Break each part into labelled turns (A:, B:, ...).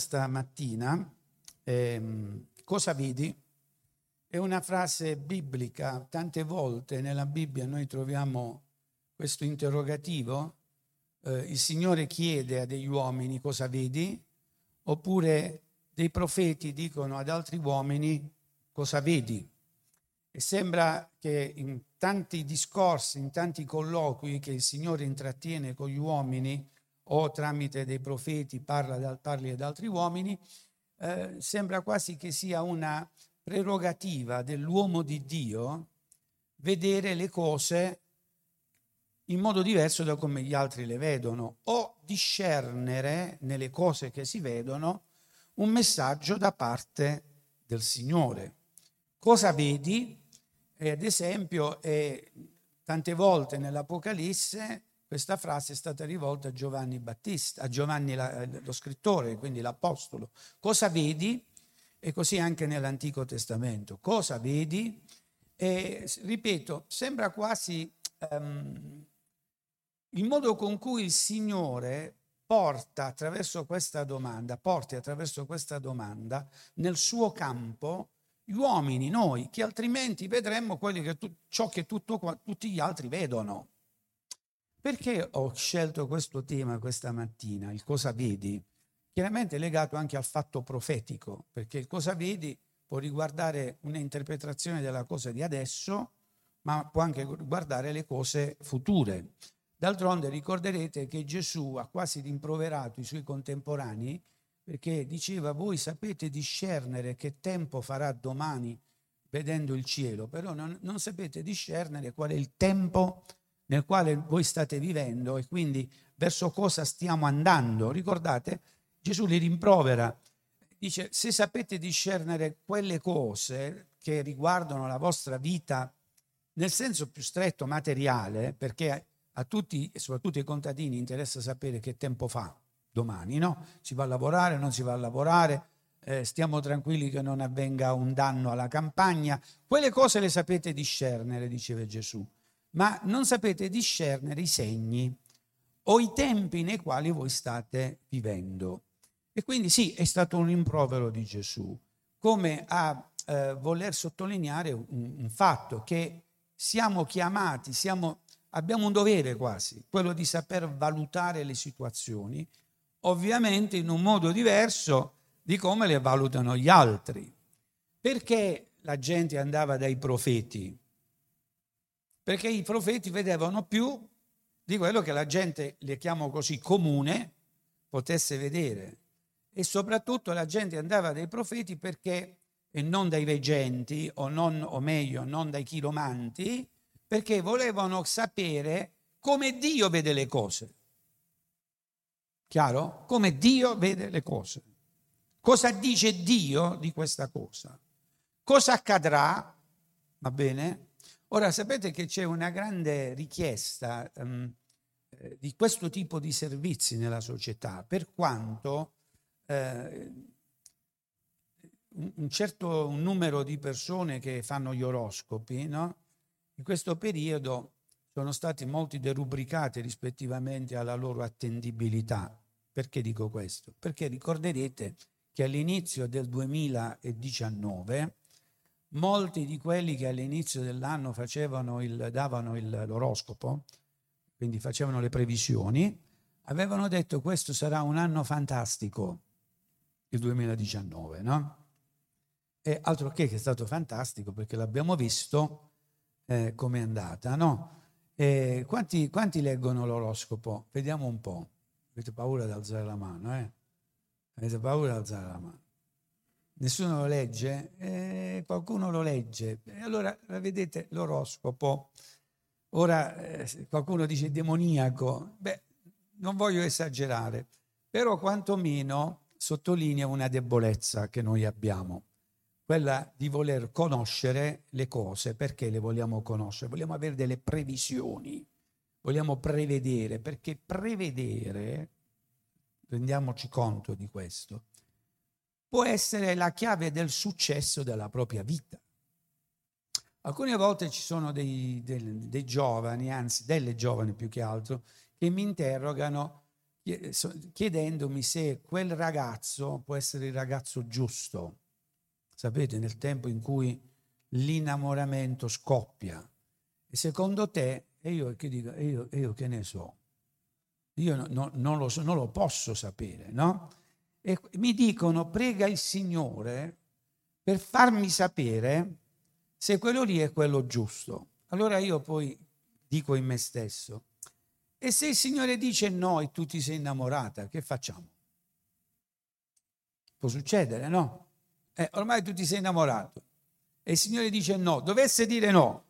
A: stamattina, ehm, cosa vedi? È una frase biblica, tante volte nella Bibbia noi troviamo questo interrogativo, eh, il Signore chiede a degli uomini cosa vedi, oppure dei profeti dicono ad altri uomini cosa vedi. E sembra che in tanti discorsi, in tanti colloqui che il Signore intrattiene con gli uomini, o tramite dei profeti parla, parli ad altri uomini, eh, sembra quasi che sia una prerogativa dell'uomo di Dio vedere le cose in modo diverso da come gli altri le vedono o discernere nelle cose che si vedono un messaggio da parte del Signore. Cosa vedi? E ad esempio, eh, tante volte nell'Apocalisse questa frase è stata rivolta a Giovanni Battista, a Giovanni lo scrittore, quindi l'apostolo. Cosa vedi? E così anche nell'Antico Testamento. Cosa vedi? E ripeto, sembra quasi um, il modo con cui il Signore porta attraverso questa domanda, porti attraverso questa domanda nel suo campo gli uomini, noi, che altrimenti vedremmo che tu, ciò che tutto, tutti gli altri vedono. Perché ho scelto questo tema questa mattina, il cosa vedi? Chiaramente legato anche al fatto profetico, perché il cosa vedi può riguardare un'interpretazione della cosa di adesso, ma può anche riguardare le cose future. D'altronde ricorderete che Gesù ha quasi rimproverato i suoi contemporanei perché diceva voi sapete discernere che tempo farà domani vedendo il cielo, però non, non sapete discernere qual è il tempo nel quale voi state vivendo e quindi verso cosa stiamo andando. Ricordate, Gesù li rimprovera, dice se sapete discernere quelle cose che riguardano la vostra vita nel senso più stretto materiale, perché a tutti, e soprattutto ai contadini, interessa sapere che tempo fa domani, no? Si va a lavorare, non si va a lavorare, eh, stiamo tranquilli che non avvenga un danno alla campagna. Quelle cose le sapete discernere, diceva Gesù ma non sapete discernere i segni o i tempi nei quali voi state vivendo. E quindi sì, è stato un rimprovero di Gesù, come a eh, voler sottolineare un, un, fatto che siamo chiamati, siamo, abbiamo un dovere quasi, quello di saper valutare le situazioni, ovviamente in un modo diverso di come le valutano gli altri. Perché la gente andava dai profeti? Perché i profeti vedevano più di quello che la gente, le chiamo così, comune, potesse vedere. E soprattutto la gente andava dai profeti perché, e non dai veggenti, o, non, o meglio, non dai chiromanti, perché volevano sapere come Dio vede le cose. Chiaro? Come Dio vede le cose. Cosa dice Dio di questa cosa? Cosa accadrà? Va bene? Ora sapete che c'è una grande richiesta um, di questo tipo di servizi nella società, per quanto eh, un certo numero di persone che fanno gli oroscopi, no? in questo periodo sono stati molti derubricati rispettivamente alla loro attendibilità. Perché dico questo? Perché ricorderete che all'inizio del 2019 molti di quelli che all'inizio dell'anno il, davano il, l'oroscopo, quindi facevano le previsioni, avevano detto questo sarà un anno fantastico, il 2019, no? E altro che che è stato fantastico perché l'abbiamo visto eh, come è andata, no? E quanti, quanti leggono l'oroscopo? Vediamo un po'. Avete paura di alzare la mano, eh? Avete paura di alzare la mano? Nessuno lo legge, eh, qualcuno lo legge. E allora vedete l'oroscopo. Ora eh, qualcuno dice demoniaco. Beh, non voglio esagerare, però quantomeno sottolinea una debolezza che noi abbiamo, quella di voler conoscere le cose. Perché le vogliamo conoscere? Vogliamo avere delle previsioni, vogliamo prevedere, perché prevedere, rendiamoci conto di questo, può essere la chiave del successo della propria vita. Alcune volte ci sono dei, dei, dei giovani, anzi delle giovani più che altro, che mi interrogano chiedendomi se quel ragazzo può essere il ragazzo giusto. Sapete, nel tempo in cui l'innamoramento scoppia. E secondo te, e io che dico, e io, e io che ne so? Io no, no, non, lo so, non lo posso sapere, no? E mi dicono, prega il Signore per farmi sapere se quello lì è quello giusto. Allora io poi dico in me stesso, e se il Signore dice no e tu ti sei innamorata, che facciamo? Può succedere, no? Eh, ormai tu ti sei innamorato e il Signore dice no, dovesse dire no,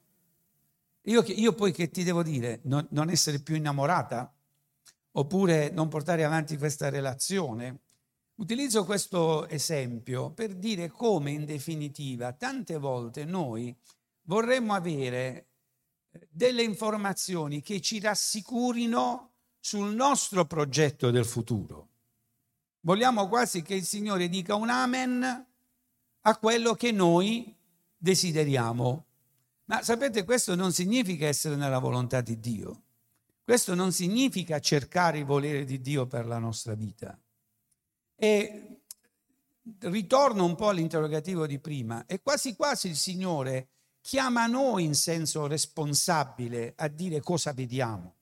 A: io, io poi che ti devo dire? Non, non essere più innamorata? Oppure non portare avanti questa relazione? Utilizzo questo esempio per dire come in definitiva tante volte noi vorremmo avere eh, delle informazioni che ci rassicurino sul nostro progetto del futuro. Vogliamo quasi che il Signore dica un amen a quello che noi desideriamo. Ma sapete, questo non significa essere nella volontà di Dio. Questo non significa cercare il volere di Dio per la nostra vita. E ritorno un po' all'interrogativo di prima, e quasi quasi il Signore chiama noi in senso responsabile a dire cosa vediamo.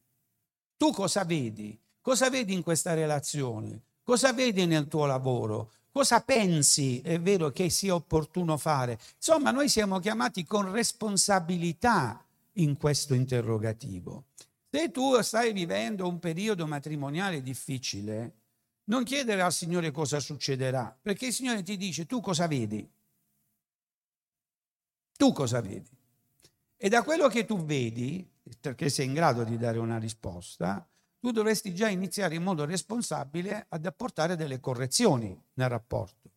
A: Tu cosa vedi? Cosa vedi in questa relazione? Cosa vedi nel tuo lavoro? Cosa pensi è vero che sia opportuno fare? Insomma, noi siamo chiamati con responsabilità in questo interrogativo. Se tu stai vivendo un periodo matrimoniale difficile, non chiedere al Signore cosa succederà, perché il Signore ti dice tu cosa vedi? Tu cosa vedi? E da quello che tu vedi, perché sei in grado di dare una risposta, tu dovresti già iniziare in modo responsabile ad apportare delle correzioni nel rapporto.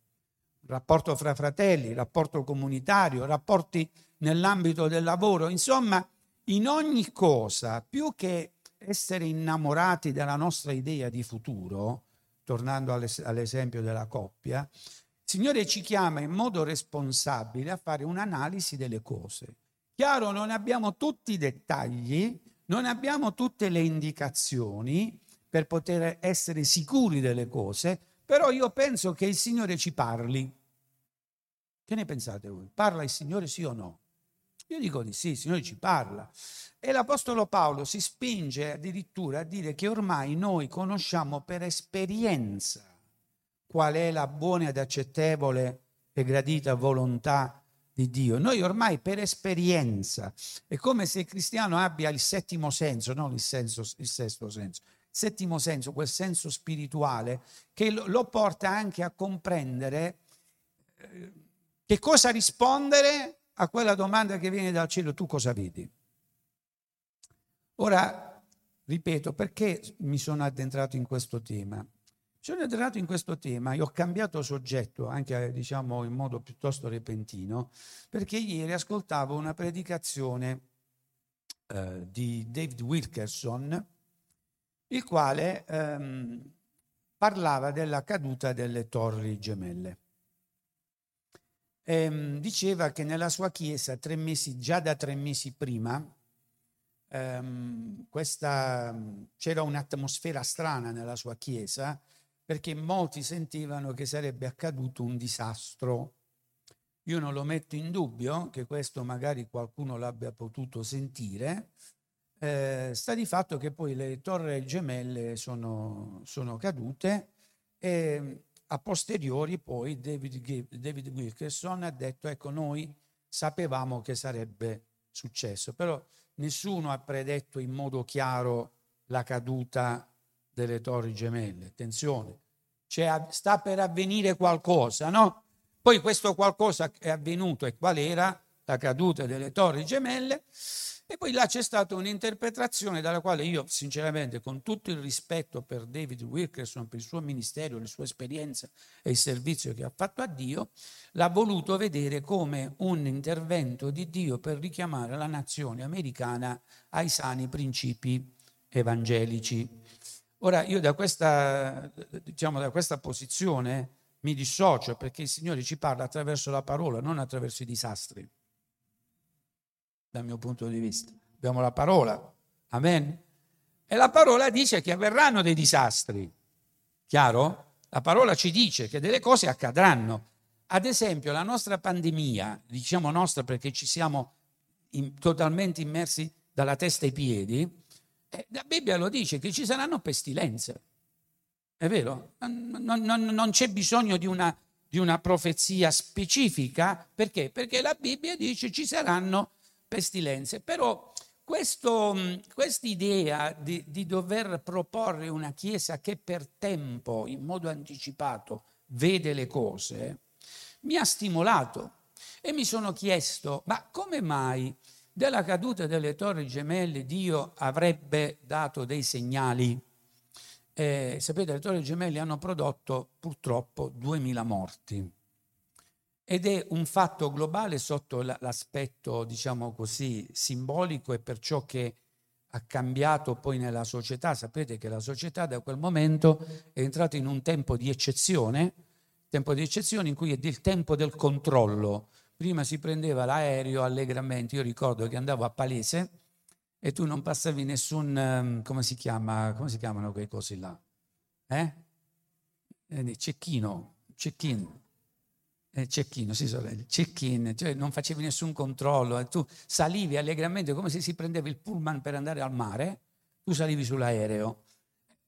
A: Rapporto fra fratelli, rapporto comunitario, rapporti nell'ambito del lavoro, insomma, in ogni cosa, più che essere innamorati della nostra idea di futuro, tornando all'esempio della coppia, il Signore ci chiama in modo responsabile a fare un'analisi delle cose. Chiaro, non abbiamo tutti i dettagli, non abbiamo tutte le indicazioni per poter essere sicuri delle cose, però io penso che il Signore ci parli. Che ne pensate voi? Parla il Signore sì o no? Io dico di sì, il Signore ci parla. E l'Apostolo Paolo si spinge addirittura a dire che ormai noi conosciamo per esperienza qual è la buona ed accettevole e gradita volontà di Dio. Noi ormai per esperienza, è come se il cristiano abbia il settimo senso, non il, senso, il sesto senso, il settimo senso, quel senso spirituale che lo, porta anche a comprendere eh, che cosa rispondere a quella domanda che viene dal cielo, tu cosa vedi? Ora, ripeto, perché mi sono addentrato in questo tema? Sono entrato in questo tema e ho cambiato soggetto anche diciamo in modo piuttosto repentino perché ieri ascoltavo una predicazione eh, di David Wilkerson il quale ehm, parlava della caduta delle torri gemelle. Ehm, diceva che nella sua chiesa mesi, già da tre mesi prima ehm, questa, c'era un'atmosfera strana nella sua chiesa perché molti sentivano che sarebbe accaduto un disastro. Io non lo metto in dubbio che questo magari qualcuno l'abbia potuto sentire, eh, sta di fatto che poi le torri gemelle sono, sono cadute e a posteriori poi David, David Wilkerson ha detto ecco noi sapevamo che sarebbe successo, però nessuno ha predetto in modo chiaro la caduta delle torri gemelle. Attenzione, cioè, sta per avvenire qualcosa, no? Poi questo qualcosa è avvenuto e qual era? La caduta delle torri gemelle. E poi là c'è stata un'interpretazione dalla quale io, sinceramente, con tutto il rispetto per David Wilkerson, per il suo ministero, la sua esperienza e il servizio che ha fatto a Dio, l'ha voluto vedere come un intervento di Dio per richiamare la nazione americana ai sani principi evangelici. Ora io da questa, diciamo, da questa posizione mi dissocio perché il Signore ci parla attraverso la parola, non attraverso i disastri, dal mio punto di vista. Abbiamo la parola, amen. E la parola dice che avverranno dei disastri. Chiaro? La parola ci dice che delle cose accadranno. Ad esempio, la nostra pandemia, diciamo nostra perché ci siamo in, totalmente immersi dalla testa ai piedi, eh, la Bibbia lo dice che ci saranno pestilenze. È vero? Non, non, non c'è bisogno di una, di una, profezia specifica. Perché? Perché la Bibbia dice ci saranno pestilenze. Però questa idea di, di dover proporre una Chiesa che per tempo, in modo anticipato, vede le cose, mi ha stimolato e mi sono chiesto, ma come mai della caduta delle torri gemelle Dio avrebbe dato dei segnali? Eh, sapete, le torri gemelle hanno prodotto purtroppo 2000 morti ed è un fatto globale sotto l'aspetto, diciamo così, simbolico e per ciò che ha cambiato poi nella società. Sapete che la società da quel momento è entrata in un tempo di eccezione, tempo di eccezione in cui è il tempo del controllo. Prima si prendeva l'aereo allegramente, io ricordo che andavo a Palese e tu non passavi nessun, ehm, come si chiama, come si chiamano quei cosi là? Eh? eh cecchino, cecchino. Eh, cecchino, sì, sorelle, check-in, cioè non facevi nessun controllo, eh, tu salivi allegramente come se si prendeva il pullman per andare al mare, tu salivi sull'aereo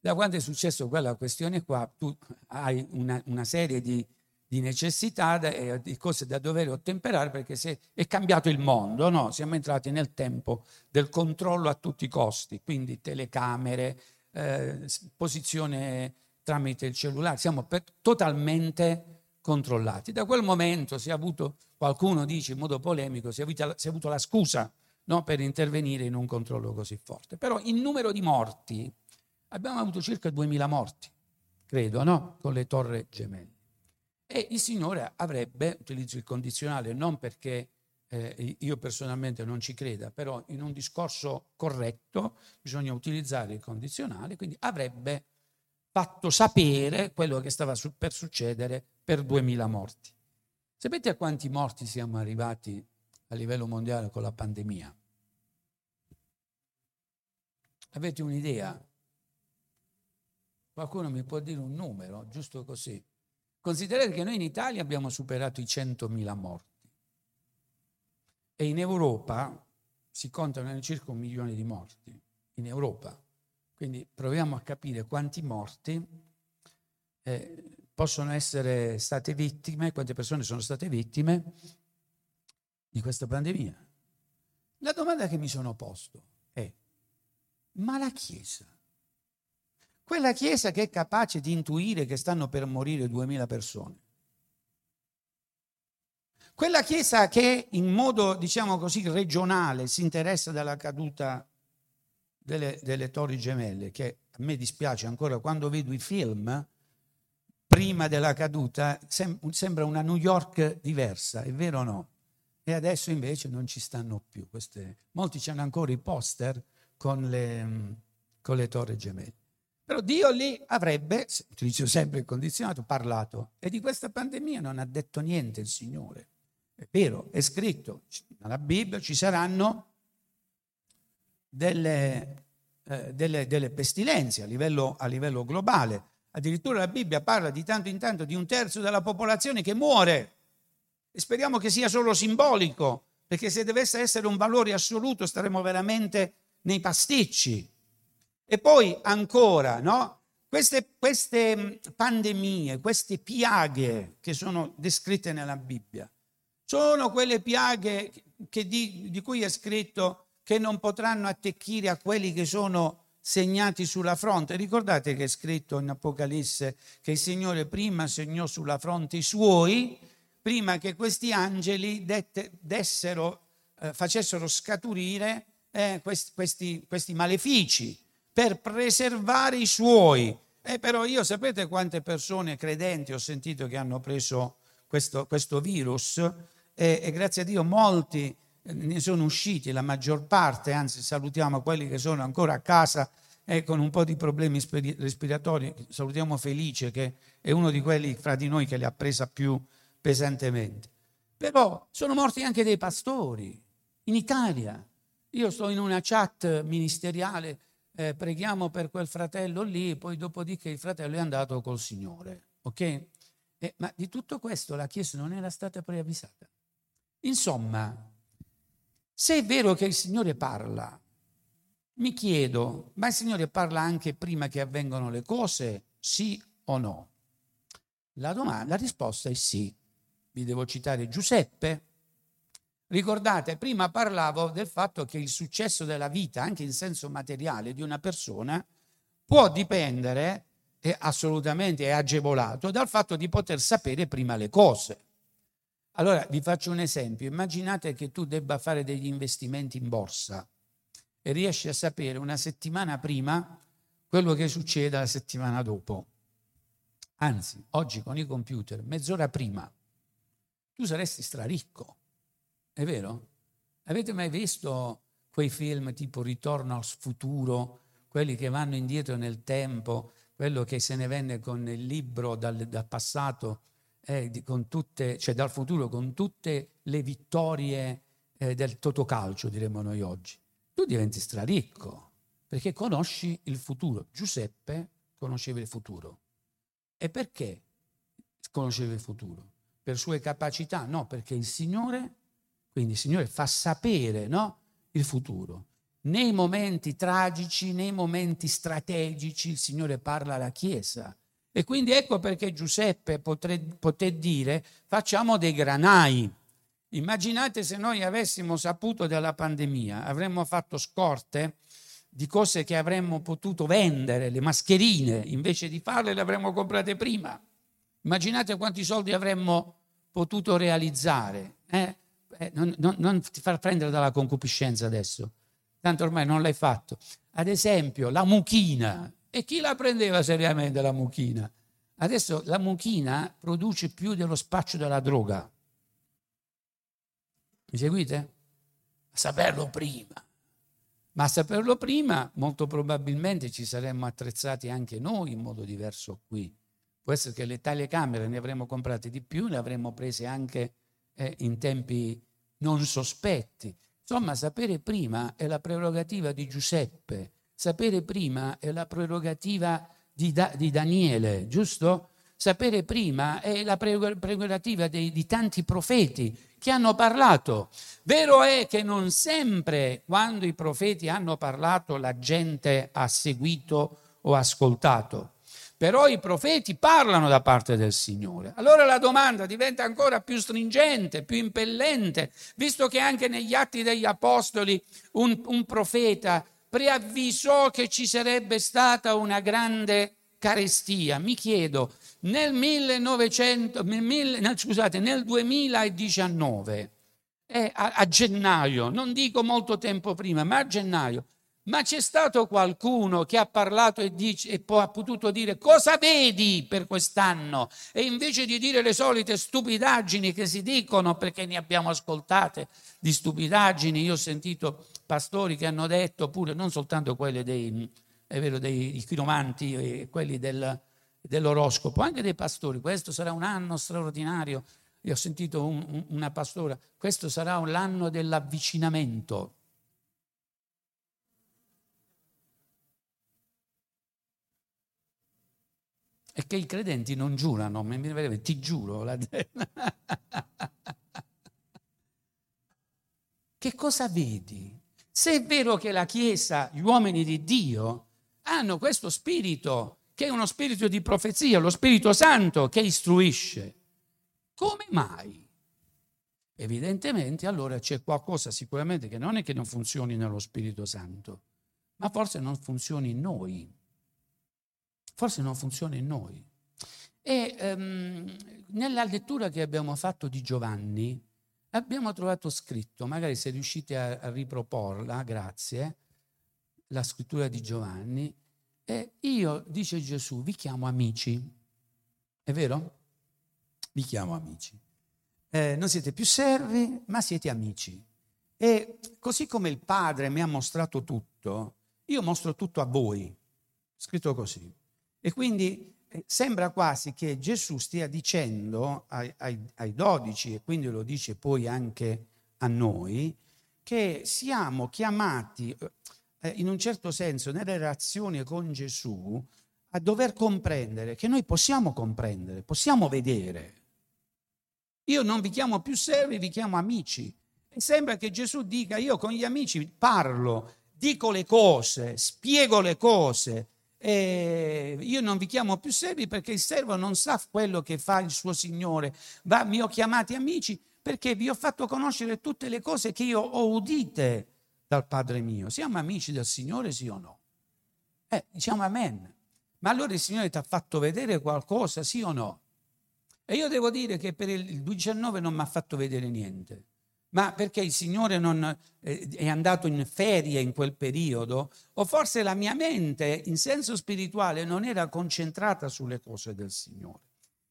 A: da quando è successo quella questione qua, tu hai una, una serie di, di necessità, da, di cose da dover ottemperare perché se, è cambiato il mondo, no? siamo entrati nel tempo del controllo a tutti i costi, quindi telecamere, eh, posizione tramite il cellulare, siamo per, totalmente controllati. Da quel momento si è avuto, qualcuno dice in modo polemico, si è avuto, si è avuto la scusa no? per intervenire in un controllo così forte. Però il numero di morti abbiamo avuto circa 2000 morti, credo, no? Con le torre gemelle. E il Signore avrebbe, utilizzo il condizionale non perché eh, io personalmente non ci creda, però in un discorso corretto bisogna utilizzare il condizionale, quindi avrebbe fatto sapere quello che stava su, per succedere per 2000 morti. Sapete a quanti morti siamo arrivati a livello mondiale con la pandemia? Avete un'idea? Qualcuno mi può dire un numero, giusto così? Considerate che noi in Italia abbiamo superato i 100.000 morti e in Europa si contano circa un milione di morti, in Europa. Quindi proviamo a capire quanti morti eh, possono essere state vittime, quante persone sono state vittime di questa pandemia. La domanda che mi sono posto è, ma la Chiesa quella Chiesa che è capace di intuire che stanno per morire duemila persone. Quella Chiesa che in modo, diciamo così, regionale si interessa della caduta delle, delle torri gemelle, che a me dispiace ancora quando vedo i film, prima della caduta, sem- sembra una New York diversa, è vero o no? E adesso invece non ci stanno più. Queste... Molti hanno ancora i poster con le, con le torri gemelle. Però Dio lì avrebbe, utilizzo sempre il condizionato, parlato. E di questa pandemia non ha detto niente il Signore. È vero, è scritto nella Bibbia, ci saranno delle, eh, delle, delle pestilenze a livello, a livello globale. Addirittura la Bibbia parla di tanto in tanto di un terzo della popolazione che muore. E speriamo che sia solo simbolico, perché se dovesse essere un valore assoluto staremo veramente nei pasticci. E poi ancora, no? Queste, queste mm, pandemie, queste piaghe che sono descritte nella Bibbia, sono quelle piaghe di, di cui è scritto che non potranno attecchire a quelli che sono segnati sulla fronte. Ricordate che è scritto in Apocalisse che il Signore prima segnò sulla fronte i suoi, prima che questi angeli dette, dessero, eh, facessero scaturire eh, questi, questi, questi malefici per preservare i suoi. Eh, però io sapete quante persone credenti ho sentito che hanno preso questo, questo virus e, e, grazie a Dio molti ne sono usciti, la maggior parte, anzi salutiamo quelli che sono ancora a casa eh, con un po' di problemi respiratori, salutiamo Felice che è uno di quelli fra di noi che li ha presa più pesantemente. Però sono morti anche dei pastori in Italia. Io sto in una chat ministeriale eh, preghiamo per quel fratello lì, poi dopodiché il fratello è andato col Signore. Ok? Eh, ma di tutto questo la Chiesa non era stata preavvisata. Insomma, se è vero che il Signore parla, mi chiedo, ma il Signore parla anche prima che avvengano le cose? Sì o no? La, domanda, la risposta è sì. Vi devo citare Giuseppe. Ricordate, prima parlavo del fatto che il successo della vita, anche in senso materiale, di una persona può dipendere, e assolutamente è agevolato, dal fatto di poter sapere prima le cose. Allora vi faccio un esempio. Immaginate che tu debba fare degli investimenti in borsa e riesci a sapere una settimana prima quello che succede la settimana dopo. Anzi, oggi con i computer, mezz'ora prima, tu saresti straricco. È vero? Avete mai visto quei film tipo Ritorno al futuro, quelli che vanno indietro nel tempo, quello che se ne venne con il libro dal, dal passato, eh, tutte, cioè dal futuro, con tutte le vittorie eh, del totocalcio, diremmo noi oggi tu diventi straricco perché conosci il futuro. Giuseppe conosceva il futuro. E perché conosceva il futuro? Per sue capacità? No, perché il Signore, quindi il Signore fa sapere no, il futuro. Nei momenti tragici, nei momenti strategici, il Signore parla alla Chiesa. E quindi ecco perché Giuseppe potrà poté dire facciamo dei granai Immaginate se noi avessimo saputo della pandemia, avremmo fatto scorte di cose che avremmo potuto vendere, le mascherine, invece di farle le avremmo comprate prima. Immaginate quanti soldi avremmo potuto realizzare. Eh? Eh, non, non, non ti far prendere dalla concupiscenza adesso, tanto ormai non l'hai fatto. Ad esempio, la mucchina. E chi la prendeva seriamente la mucchina? Adesso la mucchina produce più dello spaccio della droga. Mi seguite? A saperlo prima. Ma a saperlo prima, molto probabilmente ci saremmo attrezzati anche noi in modo diverso qui. Può essere che le telecamere ne avremmo comprate di più, ne avremmo prese anche eh, in tempi non sospetti. Insomma, sapere prima è la prerogativa di Giuseppe, sapere prima è la prerogativa di, da- di Daniele, giusto? Sapere prima è la prerogativa dei, di tanti profeti che hanno parlato. Vero è che non sempre quando i profeti hanno parlato la gente ha seguito o ascoltato, però i profeti parlano da parte del Signore. Allora la domanda diventa ancora più stringente, più impellente, visto che anche negli atti degli Apostoli un, un profeta preavvisò che ci sarebbe stata una grande carestia. Mi chiedo, nel, 1900, nel, scusate, nel 2019, eh, a, a gennaio, non dico molto tempo prima, ma a gennaio, ma c'è stato qualcuno che ha parlato e, dice, e poi ha potuto dire cosa vedi per quest'anno? E invece di dire le solite stupidaggini che si dicono, perché ne abbiamo ascoltate di stupidaggini, io ho sentito pastori che hanno detto pure, non soltanto quelle dei, vero, dei chiromanti e quelli del, dell'oroscopo, anche dei pastori. Questo sarà un anno straordinario. Io ho sentito un, un, una pastora, questo sarà l'anno dell'avvicinamento. E che i credenti non giurano, ti giuro. che cosa vedi? Se è vero che la Chiesa, gli uomini di Dio, hanno questo spirito che è uno spirito di profezia, lo Spirito Santo che istruisce. Come mai? Evidentemente allora c'è qualcosa sicuramente che non è che non funzioni nello Spirito Santo, ma forse non funzioni in noi. Forse non funziona in noi. E um, nella lettura che abbiamo fatto di Giovanni abbiamo trovato scritto, magari se riuscite a, a riproporla, grazie, la scrittura di Giovanni, e io, dice Gesù, vi chiamo amici. È vero? Vi chiamo amici. Eh, non siete più servi, ma siete amici. E così come il Padre mi ha mostrato tutto, io mostro tutto a voi. Scritto così. E quindi sembra quasi che Gesù stia dicendo ai, ai, ai dodici, e quindi lo dice poi anche a noi, che siamo chiamati, eh, in un certo senso, nelle relazioni con Gesù, a dover comprendere che noi possiamo comprendere, possiamo vedere. Io non vi chiamo più servi, vi chiamo amici. E sembra che Gesù dica, io con gli amici parlo, dico le cose, spiego le cose. E io non vi chiamo più servi perché il servo non sa quello che fa il suo Signore. Va, mi ho chiamati amici perché vi ho fatto conoscere tutte le cose che io ho udite dal Padre mio. Siamo amici del Signore, sì o no? Eh, diciamo amen. Ma allora il Signore ti ha fatto vedere qualcosa, sì o no? E io devo dire che per il 19 non mi ha fatto vedere niente. Ma perché il Signore non eh, è andato in ferie in quel periodo? O forse la mia mente in senso spirituale non era concentrata sulle cose del Signore?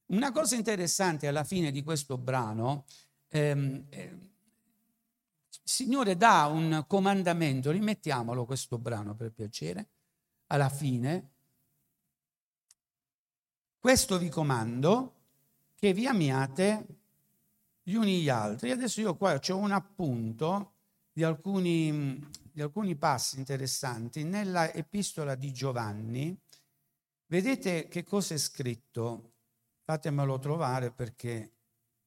A: Una cosa interessante alla fine di questo brano, ehm, eh, il Signore dà un comandamento, rimettiamolo questo brano per piacere, alla fine, questo vi comando che vi amiate gli uni gli altri. Adesso io qua ho un appunto di alcuni, di alcuni passi interessanti. Nella epistola di Giovanni, vedete che cosa è scritto? Fatemelo trovare perché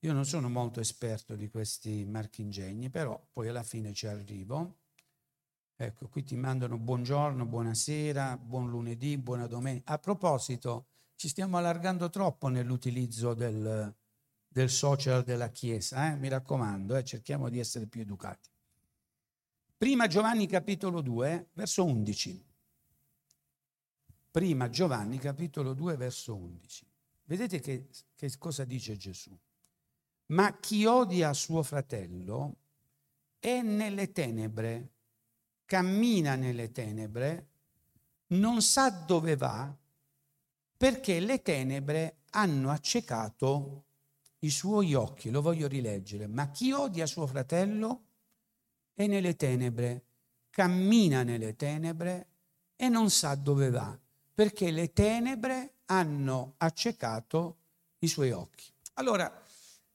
A: io non sono molto esperto di questi marchingegni, però poi alla fine ci arrivo. Ecco, qui ti mandano buongiorno, buonasera, buon lunedì, buona domenica. A proposito, ci stiamo allargando troppo nell'utilizzo del, del social della Chiesa, eh? mi raccomando, eh? cerchiamo di essere più educati. Prima Giovanni capitolo 2, verso 11. Prima Giovanni capitolo 2, verso 11. Vedete che, che cosa dice Gesù? Ma chi odia suo fratello è nelle tenebre, cammina nelle tenebre, non sa dove va perché le tenebre hanno accecato i suoi occhi. Lo voglio rileggere. Ma chi odia suo fratello è nelle tenebre, cammina nelle tenebre e non sa dove va, perché le tenebre hanno accecato i suoi occhi. Allora,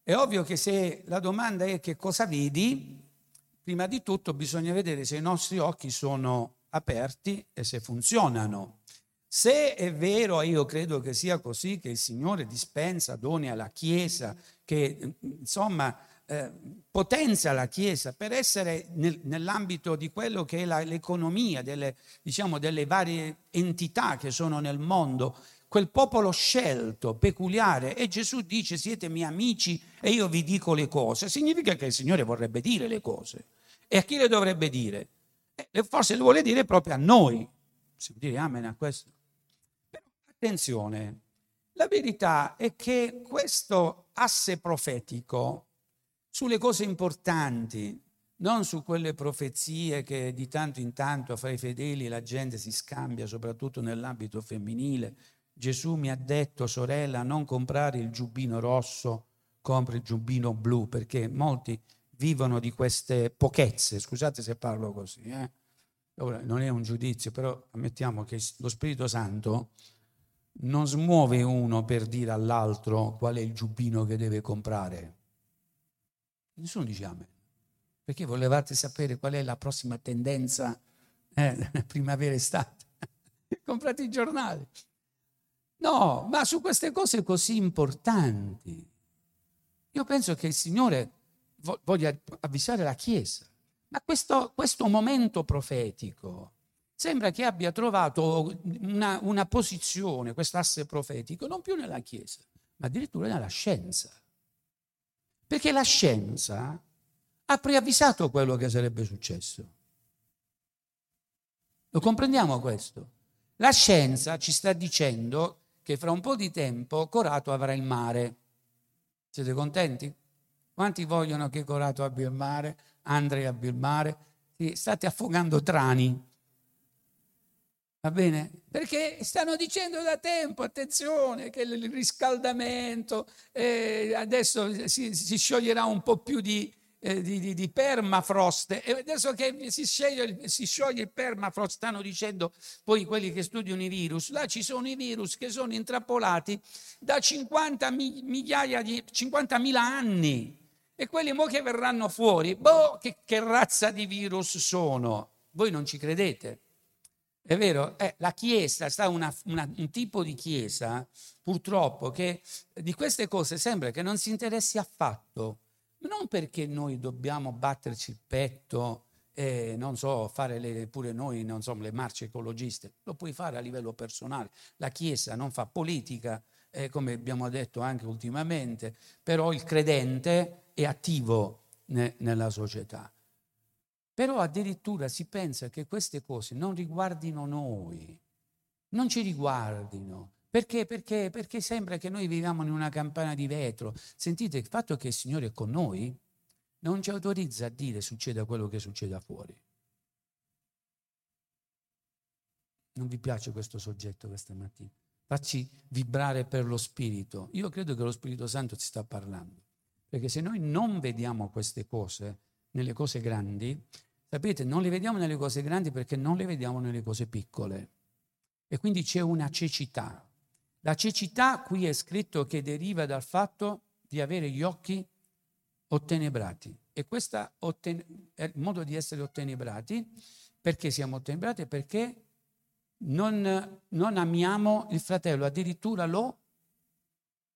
A: è ovvio che se la domanda è che cosa vedi, prima di tutto bisogna vedere se i nostri occhi sono aperti e se funzionano. Se è vero, io credo che sia così, che il Signore dispensa doni alla Chiesa, che insomma eh, potenzia la Chiesa per essere nel, nell'ambito di quello che è la, l'economia, delle, diciamo, delle varie entità che sono nel mondo, quel popolo scelto, peculiare, e Gesù dice siete miei amici e io vi dico le cose, significa che il Signore vorrebbe dire le cose. E a chi le dovrebbe dire? Eh, forse le vuole dire proprio a noi. Si può dire amen a questo? Attenzione, la verità è che questo asse profetico sulle cose importanti, non su quelle profezie che di tanto in tanto fra i fedeli la gente si scambia, soprattutto nell'ambito femminile. Gesù mi ha detto, sorella, non comprare il giubbino rosso, compri il giubbino blu, perché molti vivono di queste pochezze, scusate se parlo così. Eh? Ora, non è un giudizio, però ammettiamo che lo Spirito Santo non smuove uno per dire all'altro qual è il giubbino che deve comprare. Nessuno dice amen. Perché volevate sapere qual è la prossima tendenza eh, primavera-estate? Comprate i giornali. No, ma su queste cose così importanti. Io penso che il Signore voglia avvisare la Chiesa. Ma questo, questo momento profetico, sembra che abbia trovato una, una posizione, quest'asse profetico, non più nella Chiesa, ma addirittura nella scienza. Perché la scienza ha preavvisato quello che sarebbe successo. Lo comprendiamo questo? La scienza ci sta dicendo che fra un po' di tempo Corato avrà il mare. Siete contenti? Quanti vogliono che Corato abbia il mare, Andrea abbia il mare? State affogando trani Va bene? Perché stanno dicendo da tempo, attenzione, che il riscaldamento, eh, adesso si, si, scioglierà un po' più di, eh, di, di, di permafrost e adesso che si, sceglie, si, scioglie il permafrost stanno dicendo poi quelli che studiano i virus, là ci sono i virus che sono intrappolati da 50 migliaia di 50.000 anni e quelli mo che verranno fuori, boh, che, che razza di virus sono? voi non ci credete. È vero? Eh, la Chiesa, sta una, una, un tipo di Chiesa, purtroppo, che di queste cose sembra che non si interessi affatto. Non perché noi dobbiamo batterci il petto e, non so, fare le, pure noi, non so, le marce ecologiste. Lo puoi fare a livello personale. La Chiesa non fa politica, eh, come abbiamo detto anche ultimamente, però il credente è attivo ne, nella società. Però addirittura si pensa che queste cose non riguardino noi, non ci riguardino. Perché? Perché? Perché sembra che noi viviamo in una campana di vetro. Sentite, il fatto che il Signore è con noi non ci autorizza a dire succeda quello che succeda fuori. Non vi piace questo soggetto questa mattina? Facci vibrare per lo Spirito. Io credo che lo Spirito Santo ci sta parlando. Perché se noi non vediamo queste cose, nelle cose grandi, sapete, non le vediamo nelle cose grandi perché non le vediamo nelle cose piccole. E quindi c'è una cecità. La cecità qui è scritto che deriva dal fatto di avere gli occhi ottenebrati. E questo è il modo di essere ottenebrati. Perché siamo ottenebrati? Perché non, non amiamo il fratello, addirittura lo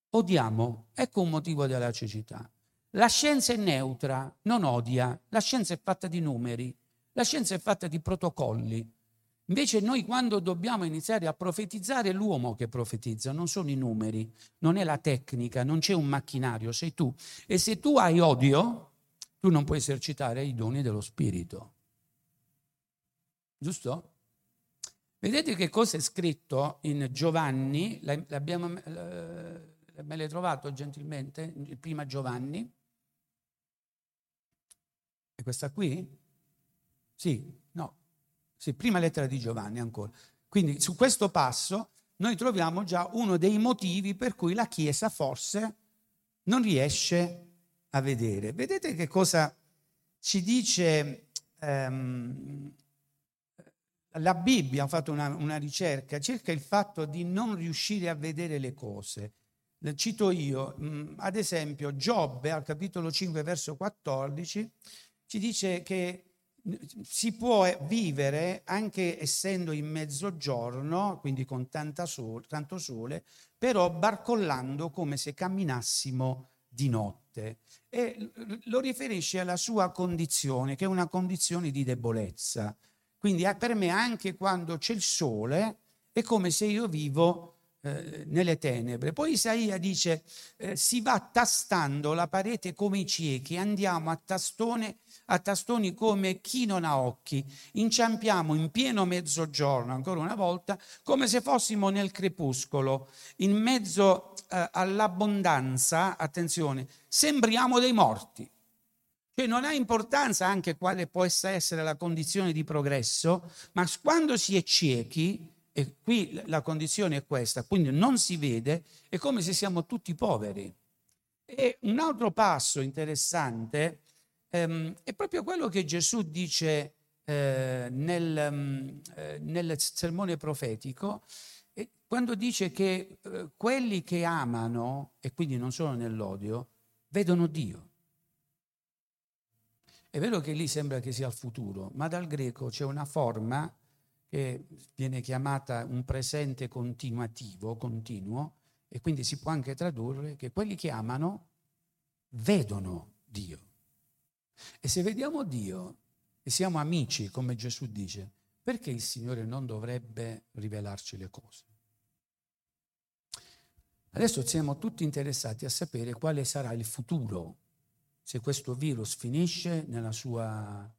A: odiamo. Ecco un motivo della cecità. La scienza è neutra, non odia, la scienza è fatta di numeri, la scienza è fatta di protocolli. Invece noi quando dobbiamo iniziare a profetizzare è l'uomo che profetizza, non sono i numeri, non è la tecnica, non c'è un macchinario, sei tu. E se tu hai odio, tu non puoi esercitare i doni dello Spirito. Giusto? Vedete che cosa è scritto in Giovanni? L'abbiamo, me l'hai trovato gentilmente? Il prima Giovanni? È questa qui? Sì, no. Sì, prima lettera di Giovanni ancora. Quindi su questo passo noi troviamo già uno dei motivi per cui la Chiesa forse non riesce a vedere. Vedete che cosa ci dice ehm, la Bibbia, ha fatto una, una ricerca, cerca il fatto di non riuscire a vedere le cose. Cito io, ad esempio, Giobbe al capitolo 5, verso 14, ci dice che si può vivere anche essendo in mezzogiorno, quindi con sole, tanto sole, però barcollando come se camminassimo di notte. E lo riferisce alla sua condizione, che è una condizione di debolezza. Quindi per me anche quando c'è il sole è come se io vivo eh, nelle tenebre. Poi Isaia dice, eh, si va tastando la parete come i ciechi, andiamo a, tastone, a tastoni come chi non ha occhi, inciampiamo in pieno mezzogiorno, ancora una volta, come se fossimo nel crepuscolo, in mezzo eh, all'abbondanza, attenzione, sembriamo dei morti. Cioè non ha importanza anche quale possa essere la condizione di progresso, ma quando si è ciechi, e qui la condizione è questa, quindi non si vede, è come se siamo tutti poveri. E un altro passo interessante ehm, è proprio quello che Gesù dice eh, nel, um, eh, nel, sermone profetico, quando dice che eh, quelli che amano, e quindi non sono nell'odio, vedono Dio. È vero che lì sembra che sia il futuro, ma dal greco c'è una forma che viene chiamata un presente continuativo, continuo, e quindi si può anche tradurre che quelli che amano vedono Dio. E se vediamo Dio e siamo amici, come Gesù dice, perché il Signore non dovrebbe rivelarci le cose? Adesso siamo tutti interessati a sapere quale sarà il futuro, se questo virus finisce nella sua,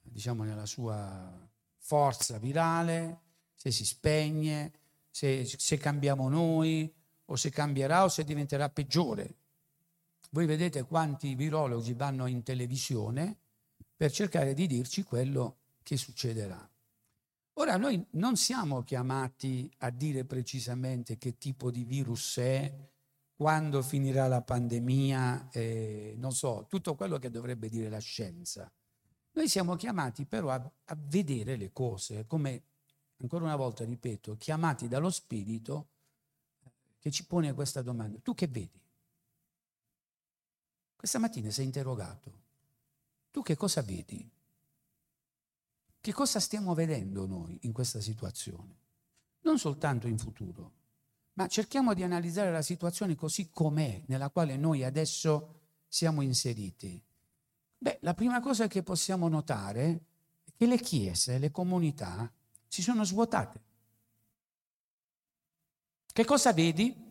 A: diciamo, nella sua forza virale, se si spegne, se, se cambiamo noi o se cambierà o se diventerà peggiore. Voi vedete quanti virologi vanno in televisione per cercare di dirci quello che succederà. Ora noi non siamo chiamati a dire precisamente che tipo di virus è, quando finirà la pandemia, eh, non so, tutto quello che dovrebbe dire la scienza. Noi siamo chiamati però a, a vedere le cose, come ancora una volta ripeto, chiamati dallo Spirito che ci pone questa domanda. Tu che vedi? Questa mattina sei interrogato. Tu che cosa vedi? che cosa stiamo vedendo noi in questa situazione? Non soltanto in futuro, ma cerchiamo di analizzare la situazione così com'è, nella quale noi adesso siamo inseriti. Beh, la prima cosa che possiamo notare è che le chiese, le comunità si sono svuotate. Che cosa vedi?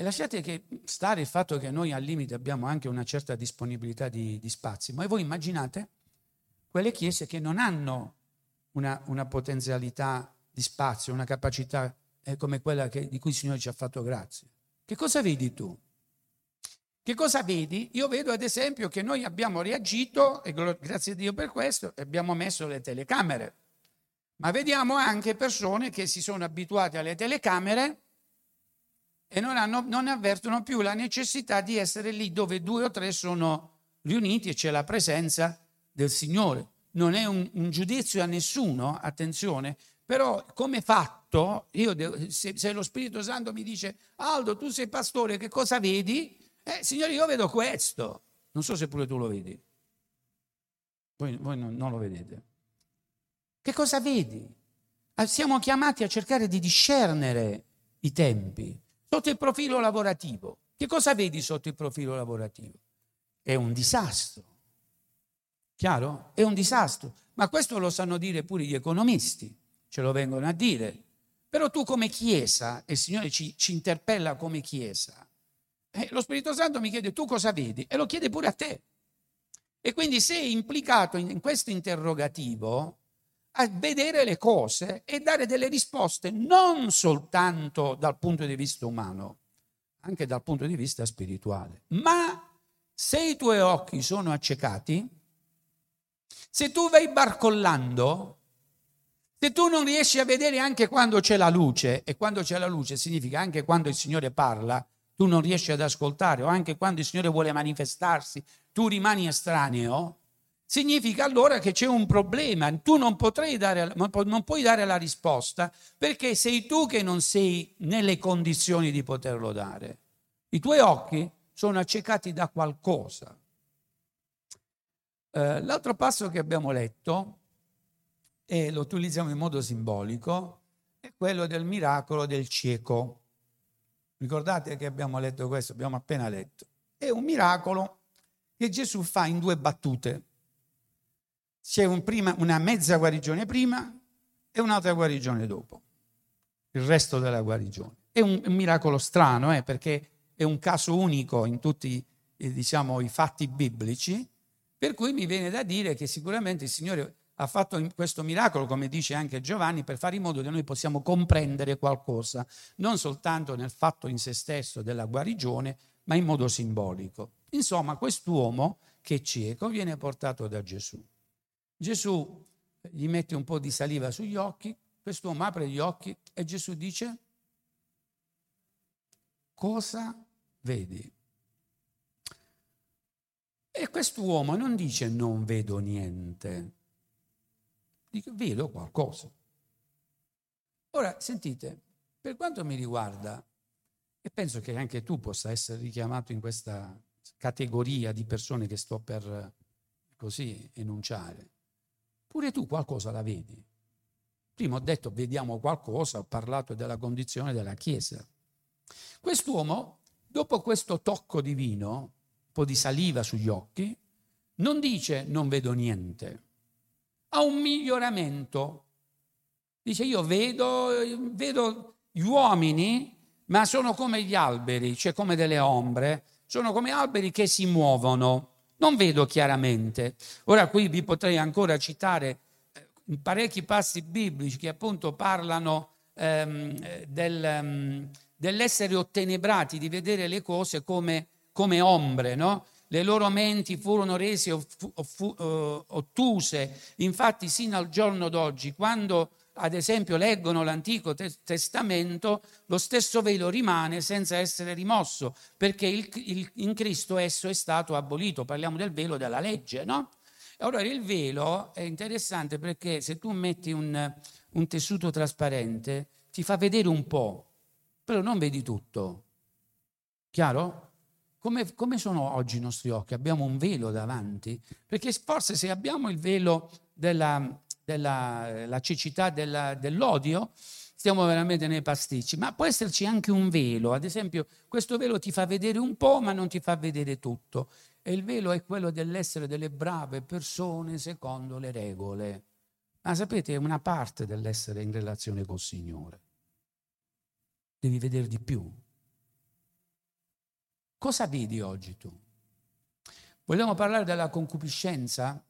A: E lasciate che stare il fatto che noi al limite abbiamo anche una certa disponibilità di, di spazi, ma voi immaginate quelle chiese che non hanno una, una potenzialità di spazio, una capacità eh, come quella che, di cui il Signore ci ha fatto grazie. Che cosa vedi tu? Che cosa vedi? Io vedo ad esempio che noi abbiamo reagito, e grazie a Dio per questo, abbiamo messo le telecamere. Ma vediamo anche persone che si sono abituate alle telecamere e non, hanno, non avvertono più la necessità di essere lì dove due o tre sono riuniti e c'è la presenza del Signore. Non è un, un giudizio a nessuno, attenzione, però come fatto, io devo, se, se, lo Spirito Santo mi dice Aldo, tu sei pastore, che cosa vedi? Eh, Signore, io vedo questo. Non so se pure tu lo vedi. Voi, voi non, non lo vedete. Che cosa vedi? Ah, siamo chiamati a cercare di discernere i tempi sotto il profilo lavorativo. Che cosa vedi sotto il profilo lavorativo? È un disastro. Chiaro? È un disastro. Ma questo lo sanno dire pure gli economisti, ce lo vengono a dire. Però tu come Chiesa, e il Signore ci, ci interpella come Chiesa, eh, lo Spirito Santo mi chiede tu cosa vedi e lo chiede pure a te. E quindi sei implicato in, in questo interrogativo a vedere le cose e dare delle risposte non soltanto dal punto di vista umano, anche dal punto di vista spirituale. Ma se i tuoi occhi sono accecati, se tu vai barcollando, se tu non riesci a vedere anche quando c'è la luce, e quando c'è la luce significa anche quando il Signore parla, tu non riesci ad ascoltare, o anche quando il Signore vuole manifestarsi, tu rimani estraneo, significa allora che c'è un problema. Tu non, dare, non puoi dare la risposta perché sei tu che non sei nelle condizioni di poterlo dare. I tuoi occhi sono accecati da qualcosa. Eh, l'altro passo che abbiamo letto, e lo utilizziamo in modo simbolico, è quello del miracolo del cieco. Ricordate che abbiamo letto questo, abbiamo appena letto. È un miracolo che Gesù fa in due battute c'è un prima, una mezza guarigione prima e un'altra guarigione dopo, il resto della guarigione. È un, un miracolo strano, eh, perché è un caso unico in tutti eh, diciamo, i fatti biblici, per cui mi viene da dire che sicuramente il Signore ha fatto questo miracolo, come dice anche Giovanni, per fare in modo che noi possiamo comprendere qualcosa, non soltanto nel fatto in se stesso della guarigione, ma in modo simbolico. Insomma, quest'uomo che è cieco viene portato da Gesù. Gesù gli mette un po' di saliva sugli occhi, quest'uomo apre gli occhi e Gesù dice, cosa vedi? E quest'uomo non dice non vedo niente, dice vedo qualcosa. Ora, sentite, per quanto mi riguarda, e penso che anche tu possa essere richiamato in questa categoria di persone che sto per così enunciare, Pure tu qualcosa la vedi. Prima ho detto vediamo qualcosa, ho parlato della condizione della Chiesa. Quest'uomo, dopo questo tocco divino, un po' di saliva sugli occhi, non dice non vedo niente, ha un miglioramento. Dice io vedo, vedo gli uomini, ma sono come gli alberi, cioè come delle ombre, sono come alberi che si muovono. Non vedo chiaramente. Ora qui vi potrei ancora citare eh, parecchi passi biblici che appunto parlano ehm, del, um, dell'essere ottenebrati, di vedere le cose come, come ombre, no? Le loro menti furono rese ottuse, infatti sino al giorno d'oggi, quando ad esempio leggono l'Antico Testamento, lo stesso velo rimane senza essere rimosso, perché il, il, in Cristo esso è stato abolito. Parliamo del velo della legge, no? Allora il velo è interessante perché se tu metti un, un tessuto trasparente ti fa vedere un po', però non vedi tutto. Chiaro? come, come, sono oggi i nostri occhi? Abbiamo un velo davanti? Perché forse se abbiamo il velo della, della cecità della, dell'odio, stiamo veramente nei pasticci, ma può esserci anche un velo, ad esempio questo velo ti fa vedere un po' ma non ti fa vedere tutto e il velo è quello dell'essere delle brave persone secondo le regole, ma sapete è una parte dell'essere in relazione col Signore, devi vedere di più. Cosa vedi oggi tu? Vogliamo parlare della concupiscenza?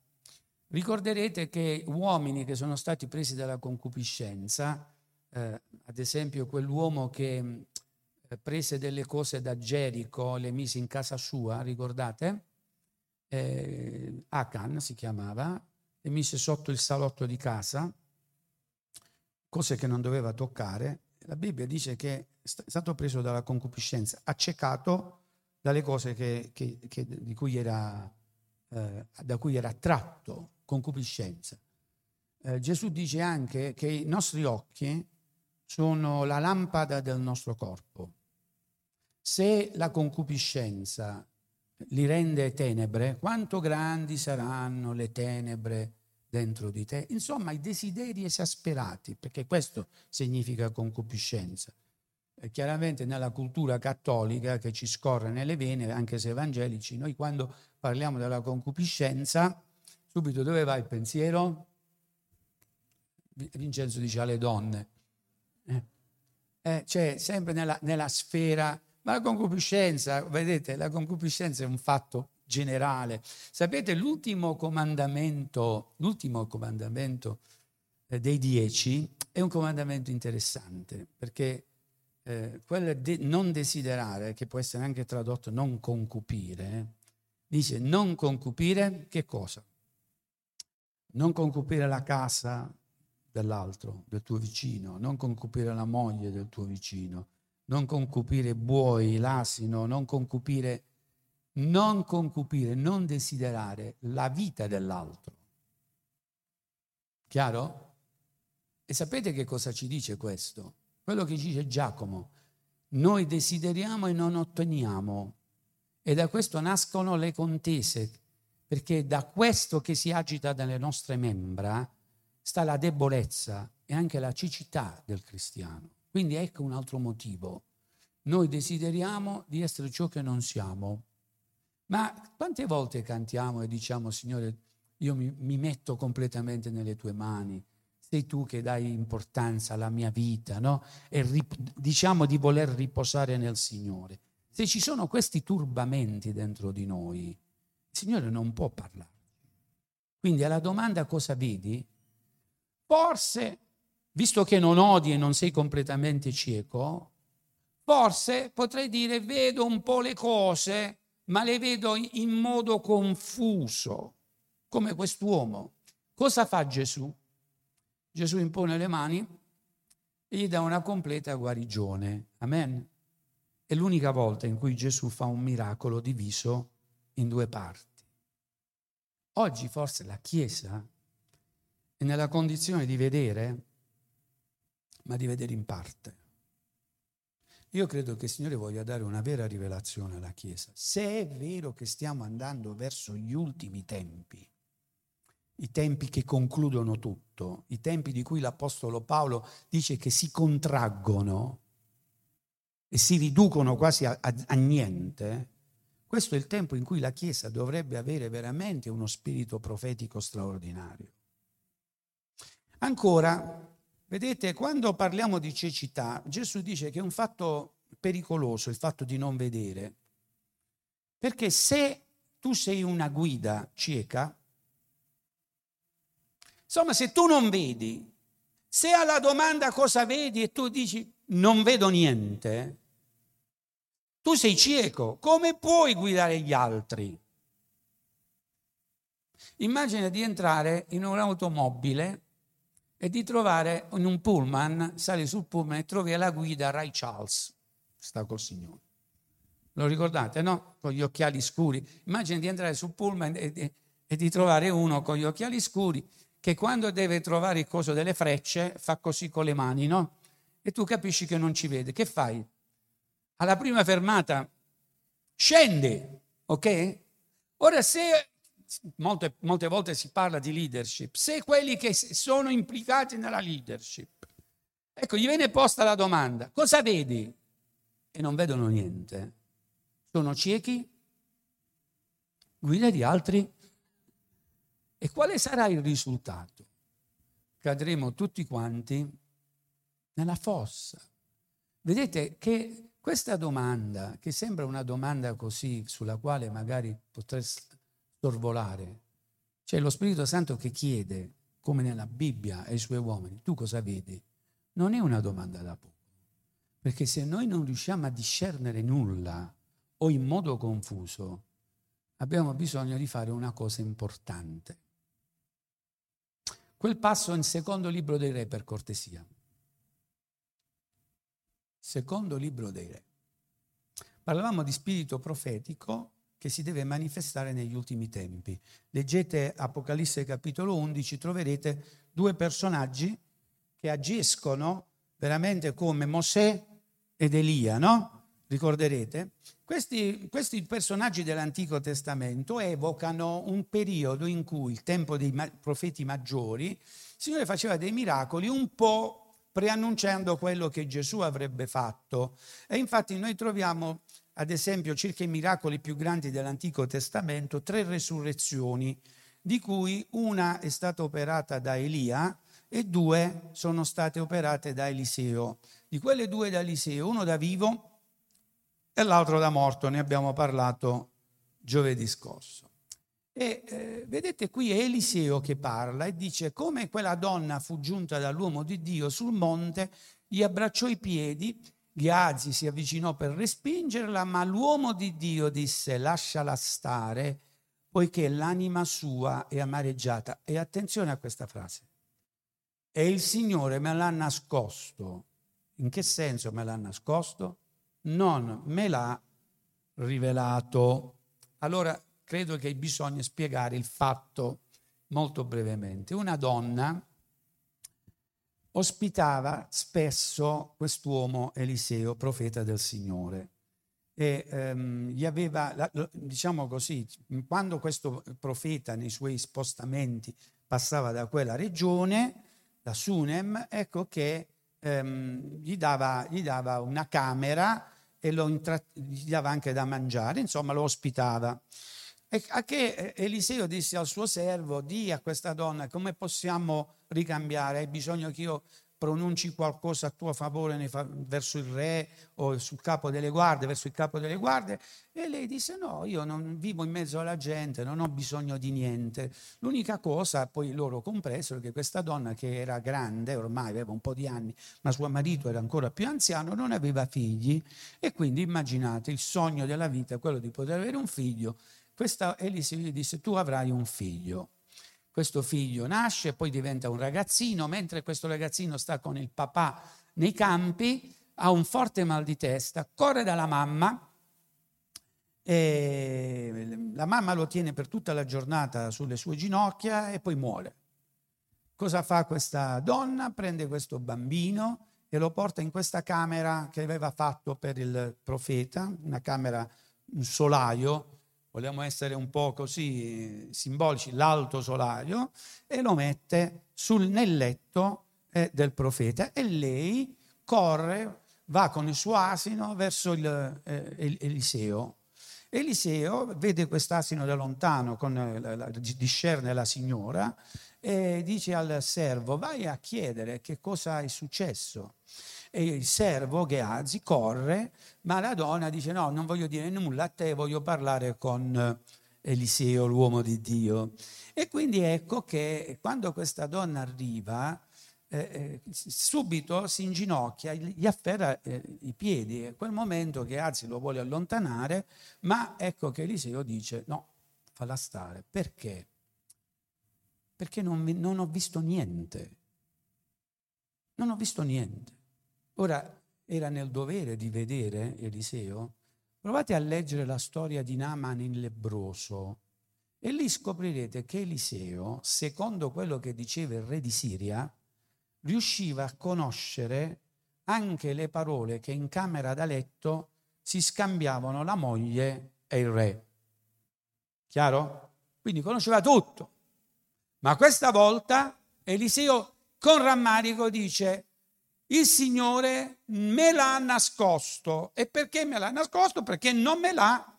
A: Ricorderete che uomini che sono stati presi dalla concupiscenza eh, ad esempio quell'uomo che eh, prese delle cose da Gerico, le mise in casa sua, ricordate? Eh, Akan si chiamava, le mise sotto il salotto di casa, cose che non doveva toccare. La Bibbia dice che è stato preso dalla concupiscenza, accecato dalle cose che, che, che, cui era, eh, da cui era attratto, concupiscenza. Eh, Gesù dice anche che i nostri occhi sono la lampada del nostro corpo. Se la concupiscenza li rende tenebre, quanto grandi saranno le tenebre dentro di te? Insomma, i desideri esasperati, perché questo significa concupiscenza. E chiaramente nella cultura cattolica che ci scorre nelle vene, anche se evangelici, noi quando parliamo della concupiscenza, subito dove va il pensiero? Vincenzo dice alle donne, eh, eh, cioè sempre nella, nella sfera, ma la concupiscenza, vedete, la concupiscenza è un fatto generale. Sapete, l'ultimo comandamento, l'ultimo comandamento eh, dei dieci è un comandamento interessante, perché eh, quello di non desiderare, che può essere anche tradotto non concupire, dice non concupire che cosa? Non concupire la casa, dell'altro, del tuo vicino, non concupire la moglie del tuo vicino, non concupire buoi, l'asino, non concupire, non concupire, non desiderare la vita dell'altro. Chiaro? E sapete che cosa ci dice questo? Quello che dice Giacomo. Noi desideriamo e non otteniamo. E da questo nascono le contese, perché da questo che si agita dalle nostre membra sta la debolezza e anche la cecità del cristiano. Quindi ecco un altro motivo. Noi desideriamo di essere ciò che non siamo. Ma quante volte cantiamo e diciamo, Signore, io mi, mi metto completamente nelle tue mani, sei tu che dai importanza alla mia vita, no? E rip- diciamo di voler riposare nel Signore. Se ci sono questi turbamenti dentro di noi, il Signore non può parlare. Quindi alla domanda cosa vedi, Forse, visto che non odi e non sei completamente cieco, forse potrei dire vedo un po' le cose, ma le vedo in modo confuso, come quest'uomo. Cosa fa Gesù? Gesù impone le mani e gli dà una completa guarigione. Amen. È l'unica volta in cui Gesù fa un miracolo diviso in due parti. Oggi forse la Chiesa è nella condizione di vedere, ma di vedere in parte. Io credo che il Signore voglia dare una vera rivelazione alla Chiesa. Se è vero che stiamo andando verso gli ultimi tempi, i tempi che concludono tutto, i tempi di cui l'Apostolo Paolo dice che si contraggono e si riducono quasi a, a, a niente, questo è il tempo in cui la Chiesa dovrebbe avere veramente uno spirito profetico straordinario. Ancora, vedete, quando parliamo di cecità, Gesù dice che è un fatto pericoloso il fatto di non vedere, perché se tu sei una guida cieca, insomma, se tu non vedi, se alla domanda cosa vedi e tu dici non vedo niente, tu sei cieco, come puoi guidare gli altri? Immagina di entrare in un'automobile e di trovare in un pullman, sali sul pullman e trovi la guida Ray Charles, sta col Signore. Lo ricordate, no? Con gli occhiali scuri. Immagina di entrare sul pullman e, e, e di trovare uno con gli occhiali scuri che quando deve trovare il coso delle frecce fa così con le mani, no? E tu capisci che non ci vede. Che fai? Alla prima fermata scendi, ok? Ora se molte, molte volte si parla di leadership, se quelli che sono implicati nella leadership, ecco, gli viene posta la domanda, cosa vedi? E non vedono niente. Sono ciechi? Guida di altri? E quale sarà il risultato? Cadremo tutti quanti nella fossa. Vedete che questa domanda, che sembra una domanda così sulla quale magari potreste sorvolare. C'è lo Spirito Santo che chiede, come nella Bibbia ai suoi uomini, tu cosa vedi? Non è una domanda da poco, perché se noi non riusciamo a discernere nulla o in modo confuso, abbiamo bisogno di fare una cosa importante. Quel passo in secondo libro dei re, per cortesia. Secondo libro dei re. Parlavamo di spirito profetico che si deve manifestare negli ultimi tempi. Leggete Apocalisse capitolo 11, troverete due personaggi che agiscono veramente come Mosè ed Elia, no? Ricorderete? Questi, questi personaggi dell'Antico Testamento evocano un periodo in cui, il tempo dei profeti maggiori, il Signore faceva dei miracoli un po' preannunciando quello che Gesù avrebbe fatto. E infatti noi troviamo ad esempio circa i miracoli più grandi dell'Antico Testamento, tre resurrezioni, di cui una è stata operata da Elia e due sono state operate da Eliseo. Di quelle due da Eliseo, uno da vivo e l'altro da morto, ne abbiamo parlato giovedì scorso. E eh, vedete qui è Eliseo che parla e dice come quella donna fu giunta dall'uomo di Dio sul monte, gli abbracciò i piedi Ghiazi si avvicinò per respingerla, ma l'uomo di Dio disse lasciala stare, poiché l'anima sua è amareggiata. E attenzione a questa frase. E il Signore me l'ha nascosto. In che senso me l'ha nascosto? Non me l'ha rivelato. Allora credo che bisogna spiegare il fatto molto brevemente. Una donna ospitava spesso quest'uomo Eliseo, profeta del Signore. E ehm, gli aveva, diciamo così, quando questo profeta nei suoi spostamenti passava da quella regione, da Sunem, ecco che ehm, gli, dava, gli, dava, una camera e intra- gli dava anche da mangiare, insomma lo ospitava. E a che Eliseo disse al suo servo, di a questa donna come possiamo ricambiare, hai bisogno che io pronunci qualcosa a tuo favore verso il re o sul capo delle guardie, verso il capo delle guardie. E lei disse no, io non vivo in mezzo alla gente, non ho bisogno di niente. L'unica cosa, poi loro compresero che questa donna che era grande, ormai aveva un po' di anni, ma suo marito era ancora più anziano, non aveva figli e quindi immaginate il sogno della vita, quello di poter avere un figlio questa gli disse, tu avrai un figlio. Questo figlio nasce, poi diventa un ragazzino, mentre questo ragazzino sta con il papà nei campi, ha un forte mal di testa, corre dalla mamma, e la mamma lo tiene per tutta la giornata sulle sue ginocchia e poi muore. Cosa fa questa donna? Prende questo bambino e lo porta in questa camera che aveva fatto per il profeta, una camera, un solaio vogliamo essere un po' così simbolici, l'alto solaio, e lo mette sul, nel letto eh, del profeta e lei corre, va con il suo asino verso il, eh, Eliseo. Eliseo vede quest'asino da lontano, con, eh, la, la, discerne la signora e dice al servo vai a chiedere che cosa è successo. E il servo Gehazi corre, ma la donna dice no, non voglio dire nulla a te, voglio parlare con eh, Eliseo, l'uomo di Dio. E quindi ecco che quando questa donna arriva, eh, eh subito si inginocchia, gli afferra eh, i piedi. È quel momento che Gehazi lo vuole allontanare, ma ecco che Eliseo dice no, falla stare. Perché? Perché non, non ho visto niente. Non ho visto niente. Ora era nel dovere di vedere Eliseo. Provate a leggere la storia di Naaman il lebroso e lì scoprirete che Eliseo, secondo quello che diceva il re di Siria, riusciva a conoscere anche le parole che in camera da letto si scambiavano la moglie e il re. Chiaro? Quindi conosceva tutto. Ma questa volta Eliseo con rammarico dice, il Signore me l'ha nascosto. E perché me l'ha nascosto? Perché non me l'ha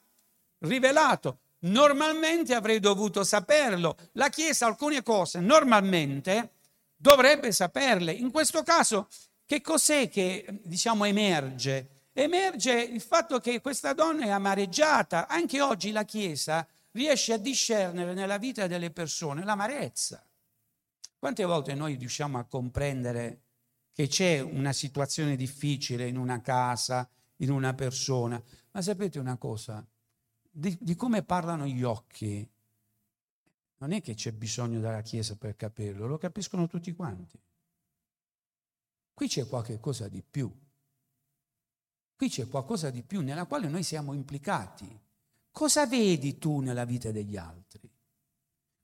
A: rivelato. Normalmente avrei dovuto saperlo. La Chiesa alcune cose normalmente dovrebbe saperle. In questo caso, che cos'è che diciamo emerge? Emerge il fatto che questa donna è amareggiata. Anche oggi la Chiesa riesce a discernere nella vita delle persone l'amarezza. Quante volte noi riusciamo a comprendere che c'è una situazione difficile in una casa, in una persona? Ma sapete una cosa? Di, di come parlano gli occhi, non è che c'è bisogno della Chiesa per capirlo, lo capiscono tutti quanti. Qui c'è qualche cosa di più. Qui c'è qualcosa di più nella quale noi siamo implicati. Cosa vedi tu nella vita degli altri?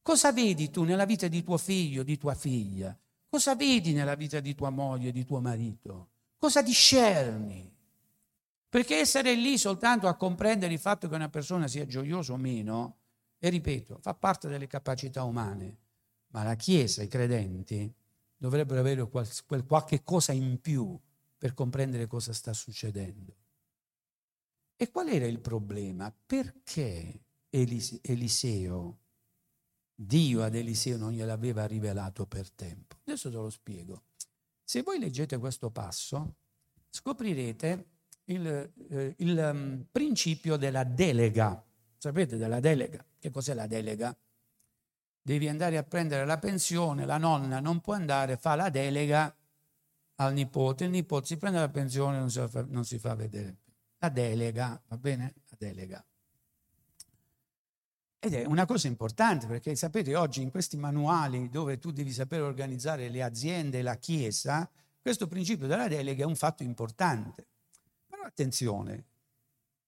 A: Cosa vedi tu nella vita di tuo figlio, di tua figlia? Cosa vedi nella vita di tua moglie, di tuo marito? Cosa discerni? Perché essere lì soltanto a comprendere il fatto che una persona sia gioiosa o meno, e ripeto, fa parte delle capacità umane, ma la Chiesa, i credenti, dovrebbero avere quel, quel qualche cosa in più per comprendere cosa sta succedendo. E qual era il problema? Perché Eliseo, Dio ad Eliseo non gliel'aveva rivelato per tempo? Adesso te lo spiego. Se voi leggete questo passo, scoprirete il, eh, il um, principio della delega. Sapete della delega? Che cos'è la delega? Devi andare a prendere la pensione, la nonna non può andare, fa la delega al nipote, il nipote si prende la pensione e non non si fa vedere la delega, va bene? La delega. Ed è una cosa importante perché sapete oggi in questi manuali dove tu devi sapere organizzare le aziende la chiesa, questo principio della delega è un fatto importante. Però attenzione,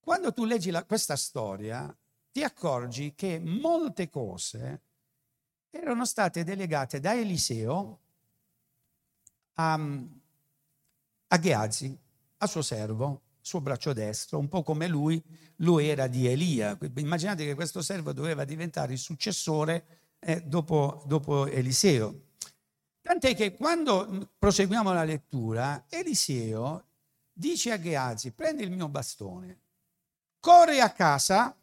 A: quando tu leggi la, questa storia ti accorgi che molte cose erano state delegate da Eliseo a, a Geazi, a suo servo, suo braccio destro, un po' come lui, lui era di Elia. Immaginate che questo servo doveva diventare il successore eh, dopo, dopo Eliseo. Tant'è che quando proseguiamo la lettura, Eliseo dice a Geazi, prendi il mio bastone, corri a casa,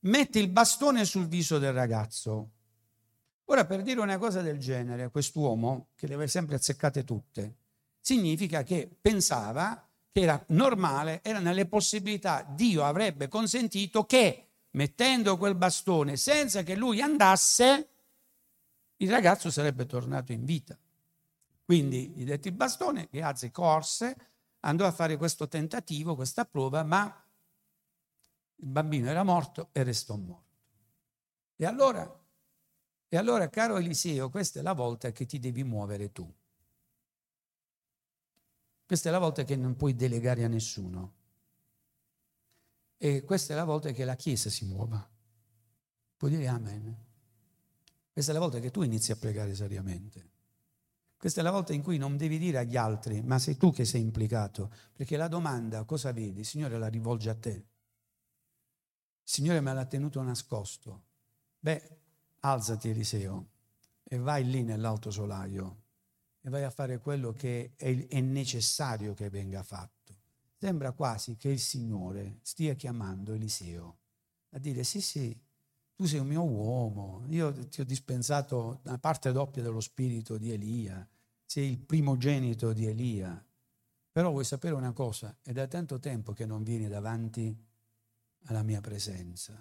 A: metti il bastone sul viso del ragazzo. Ora, per dire una cosa del genere, quest'uomo, che le aveva sempre azzeccate tutte, significa che pensava che era normale, era nelle possibilità, Dio avrebbe consentito che mettendo quel bastone senza che lui andasse, il ragazzo sarebbe tornato in vita. Quindi gli detti il bastone, Gehazi corse, andò a fare questo tentativo, questa prova, ma il bambino era morto e restò morto. E allora, e allora caro Eliseo, questa è la volta che ti devi muovere tu. Questa è la volta che non puoi delegare a nessuno. E questa è la volta che la Chiesa si muova. Puoi dire amen. Questa è la volta che tu inizi a pregare seriamente. Questa è la volta in cui non devi dire agli altri, ma sei tu che sei implicato, perché la domanda cosa vedi, il Signore la rivolge a te. Il Signore me l'ha tenuto nascosto. Beh, alzati Eliseo e vai lì nell'alto solaio e vai a fare quello che è, necessario che venga fatto. Sembra quasi che il Signore stia chiamando Eliseo a dire sì sì, tu sei un mio uomo, io ti ho dispensato una parte doppia dello spirito di Elia, sei il primogenito di Elia. Però vuoi sapere una cosa, è da tanto tempo che non vieni davanti alla mia presenza.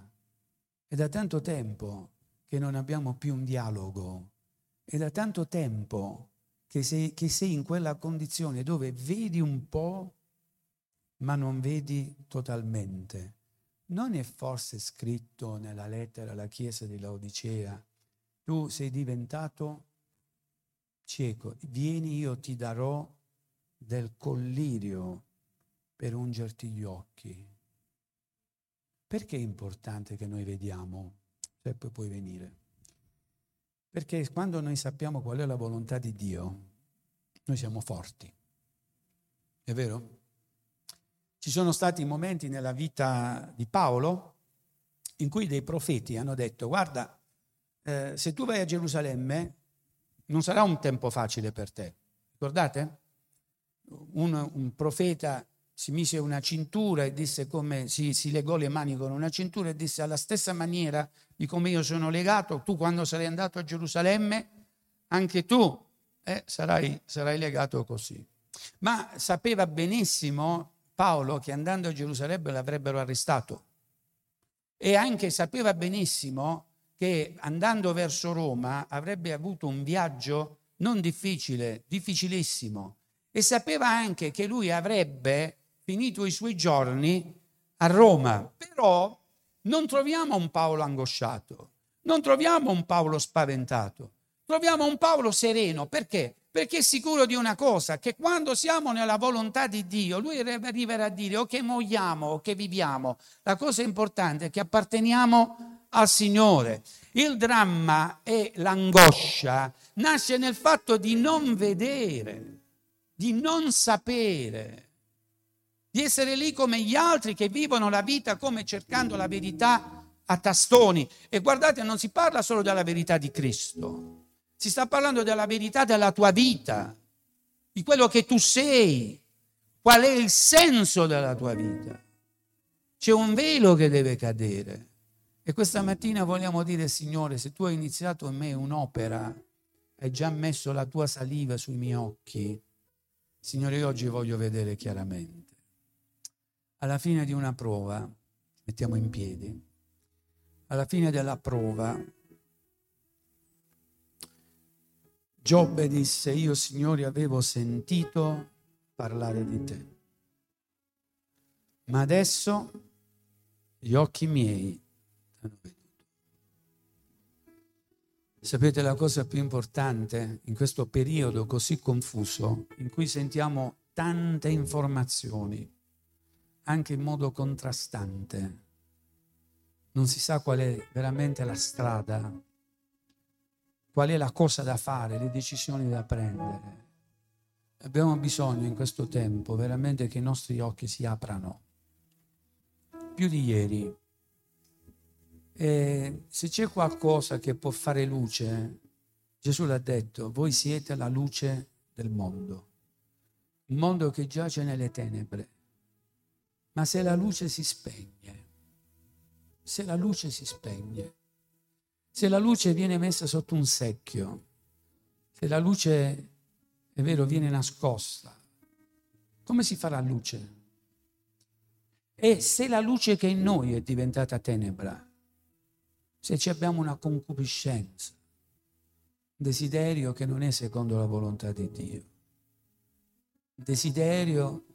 A: È da tanto tempo che non abbiamo più un dialogo. È da tanto tempo che sei, che sei in quella condizione dove vedi un po', ma non vedi totalmente. Non è forse scritto nella lettera alla Chiesa di Laodicea, tu sei diventato cieco, vieni io ti darò del collirio per ungerti gli occhi. Perché è importante che noi vediamo se poi puoi venire? Perché quando noi sappiamo qual è la volontà di Dio, noi siamo forti. È vero? ci sono stati momenti nella vita di Paolo in cui dei profeti hanno detto guarda, eh, se tu vai a Gerusalemme non sarà un tempo facile per te. Ricordate? Un, un profeta si mise una cintura e disse come si, si, legò le mani con una cintura e disse alla stessa maniera di come io sono legato, tu quando sarai andato a Gerusalemme, anche tu eh, sarai, sarai legato così. Ma sapeva benissimo Paolo che andando a Gerusalemme l'avrebbero arrestato e anche sapeva benissimo che andando verso Roma avrebbe avuto un viaggio non difficile, difficilissimo e sapeva anche che lui avrebbe finito i suoi giorni a Roma. Però non troviamo un Paolo angosciato, non troviamo un Paolo spaventato, troviamo un Paolo sereno. Perché? Perché è sicuro di una cosa, che quando siamo nella volontà di Dio, lui arriverà a dire o che muoiamo o che viviamo, la cosa importante è che apparteniamo al Signore. Il dramma e l'angoscia nasce nel fatto di non vedere, di non sapere di essere lì come gli altri che vivono la vita come cercando la verità a tastoni. E guardate, non si parla solo della verità di Cristo, si sta parlando della verità della tua vita, di quello che tu sei, qual è il senso della tua vita. C'è un velo che deve cadere. E questa mattina vogliamo dire, Signore, se tu hai iniziato in me un'opera, hai già messo la tua saliva sui miei occhi, Signore, io oggi voglio vedere chiaramente alla fine di una prova, mettiamo in piedi, alla fine della prova, Giobbe disse, io Signore avevo sentito parlare di te, ma adesso gli occhi miei hanno veduto. Sapete la cosa più importante in questo periodo così confuso, in cui sentiamo tante informazioni, anche in modo contrastante. Non si sa qual è veramente la strada, qual è la cosa da fare, le decisioni da prendere. Abbiamo bisogno in questo tempo veramente che i nostri occhi si aprano, più di ieri. E se c'è qualcosa che può fare luce, Gesù l'ha detto, voi siete la luce del mondo, un mondo che giace nelle tenebre ma se la luce si spegne, se la luce si spegne, se la luce viene messa sotto un secchio, se la luce, è vero, viene nascosta, come si farà luce? E se la luce che in noi è diventata tenebra, se ci abbiamo una concupiscenza, un desiderio che non è secondo la volontà di Dio, un desiderio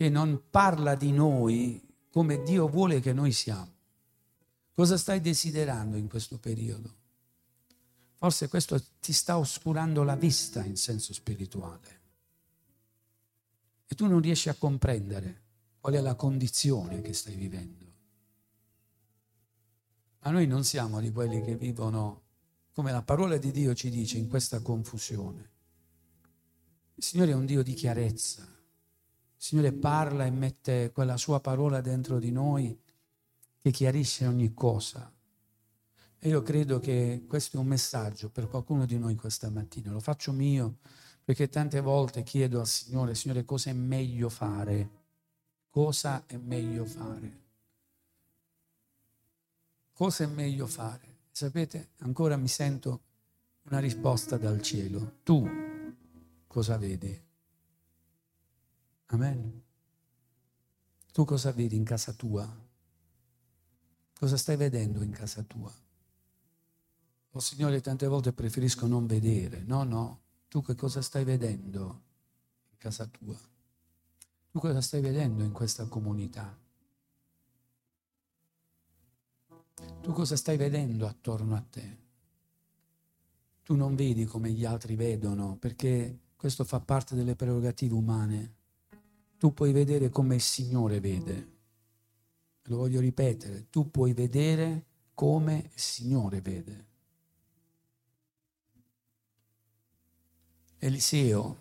A: che non parla di noi come Dio vuole che noi siamo. Cosa stai desiderando in questo periodo? Forse questo ti sta oscurando la vista in senso spirituale e tu non riesci a comprendere qual è la condizione che stai vivendo. Ma noi non siamo di quelli che vivono, come la parola di Dio ci dice, in questa confusione. Il Signore è un Dio di chiarezza, Signore parla e mette quella sua parola dentro di noi che chiarisce ogni cosa. E io credo che questo è un messaggio per qualcuno di noi questa mattina. Lo faccio mio perché tante volte chiedo al Signore, Signore, cosa è meglio fare? Cosa è meglio fare? Cosa è meglio fare? Sapete, ancora mi sento una risposta dal cielo. Tu cosa vedi? Amen. Tu cosa vedi in casa tua? Cosa stai vedendo in casa tua? Oh Signore, tante volte preferisco non vedere. No, no. Tu che cosa stai vedendo in casa tua? Tu cosa stai vedendo in questa comunità? Tu cosa stai vedendo attorno a te? Tu non vedi come gli altri vedono, perché questo fa parte delle prerogative umane tu puoi vedere come il Signore vede. Lo voglio ripetere, tu puoi vedere come il Signore vede. Eliseo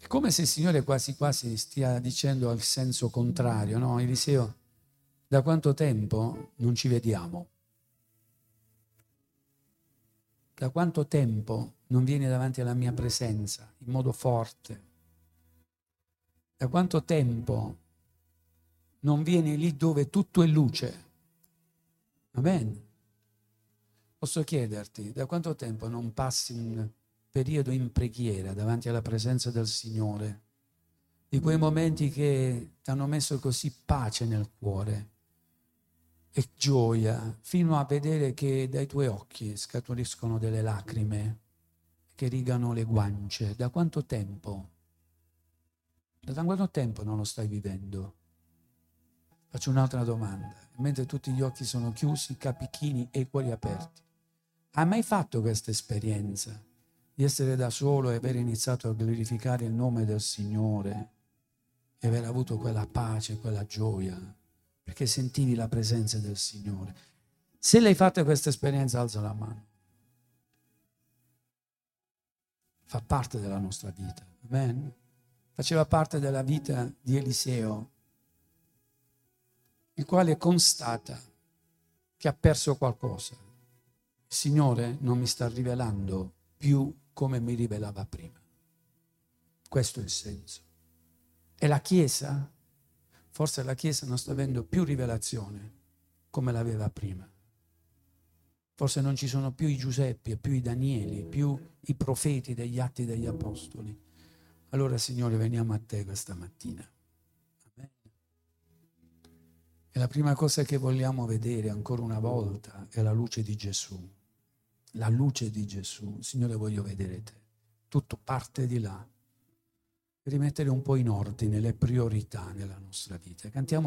A: è come se il Signore quasi quasi stia dicendo al senso contrario, no? Eliseo, da quanto tempo non ci vediamo? Da quanto tempo non vieni davanti alla mia presenza in modo forte? Da quanto tempo non vieni lì dove tutto è luce? Amen. Posso chiederti, da quanto tempo non passi un periodo in preghiera davanti alla presenza del Signore? Di quei momenti che ti hanno messo così pace nel cuore e gioia, fino a vedere che dai tuoi occhi scaturiscono delle lacrime che rigano le guance. Da quanto tempo? Da quanto tempo non lo stai vivendo? Faccio un'altra domanda. Mentre tutti gli occhi sono chiusi, capi chini e i cuori aperti. Hai mai fatto questa esperienza di essere da solo e aver iniziato a glorificare il nome del Signore e aver avuto quella pace, quella gioia, perché sentivi la presenza del Signore? Se l'hai fatta questa esperienza, alza la mano. Fa parte della nostra vita. Amen. Faceva parte della vita di Eliseo il quale constata che ha perso qualcosa. Il Signore non mi sta rivelando più come mi rivelava prima. Questo è il senso. E la Chiesa, forse la Chiesa non sta avendo più rivelazione come l'aveva prima. Forse non ci sono più i Giuseppi, più i Danieli, più i profeti degli atti degli Apostoli. Allora, Signore, veniamo a te questa mattina. E la prima cosa che vogliamo vedere ancora una volta è la luce di Gesù. La luce di Gesù. Signore, voglio vedere te. Tutto parte di là. Rimettere un po' in ordine le priorità nella nostra vita. Cantiamo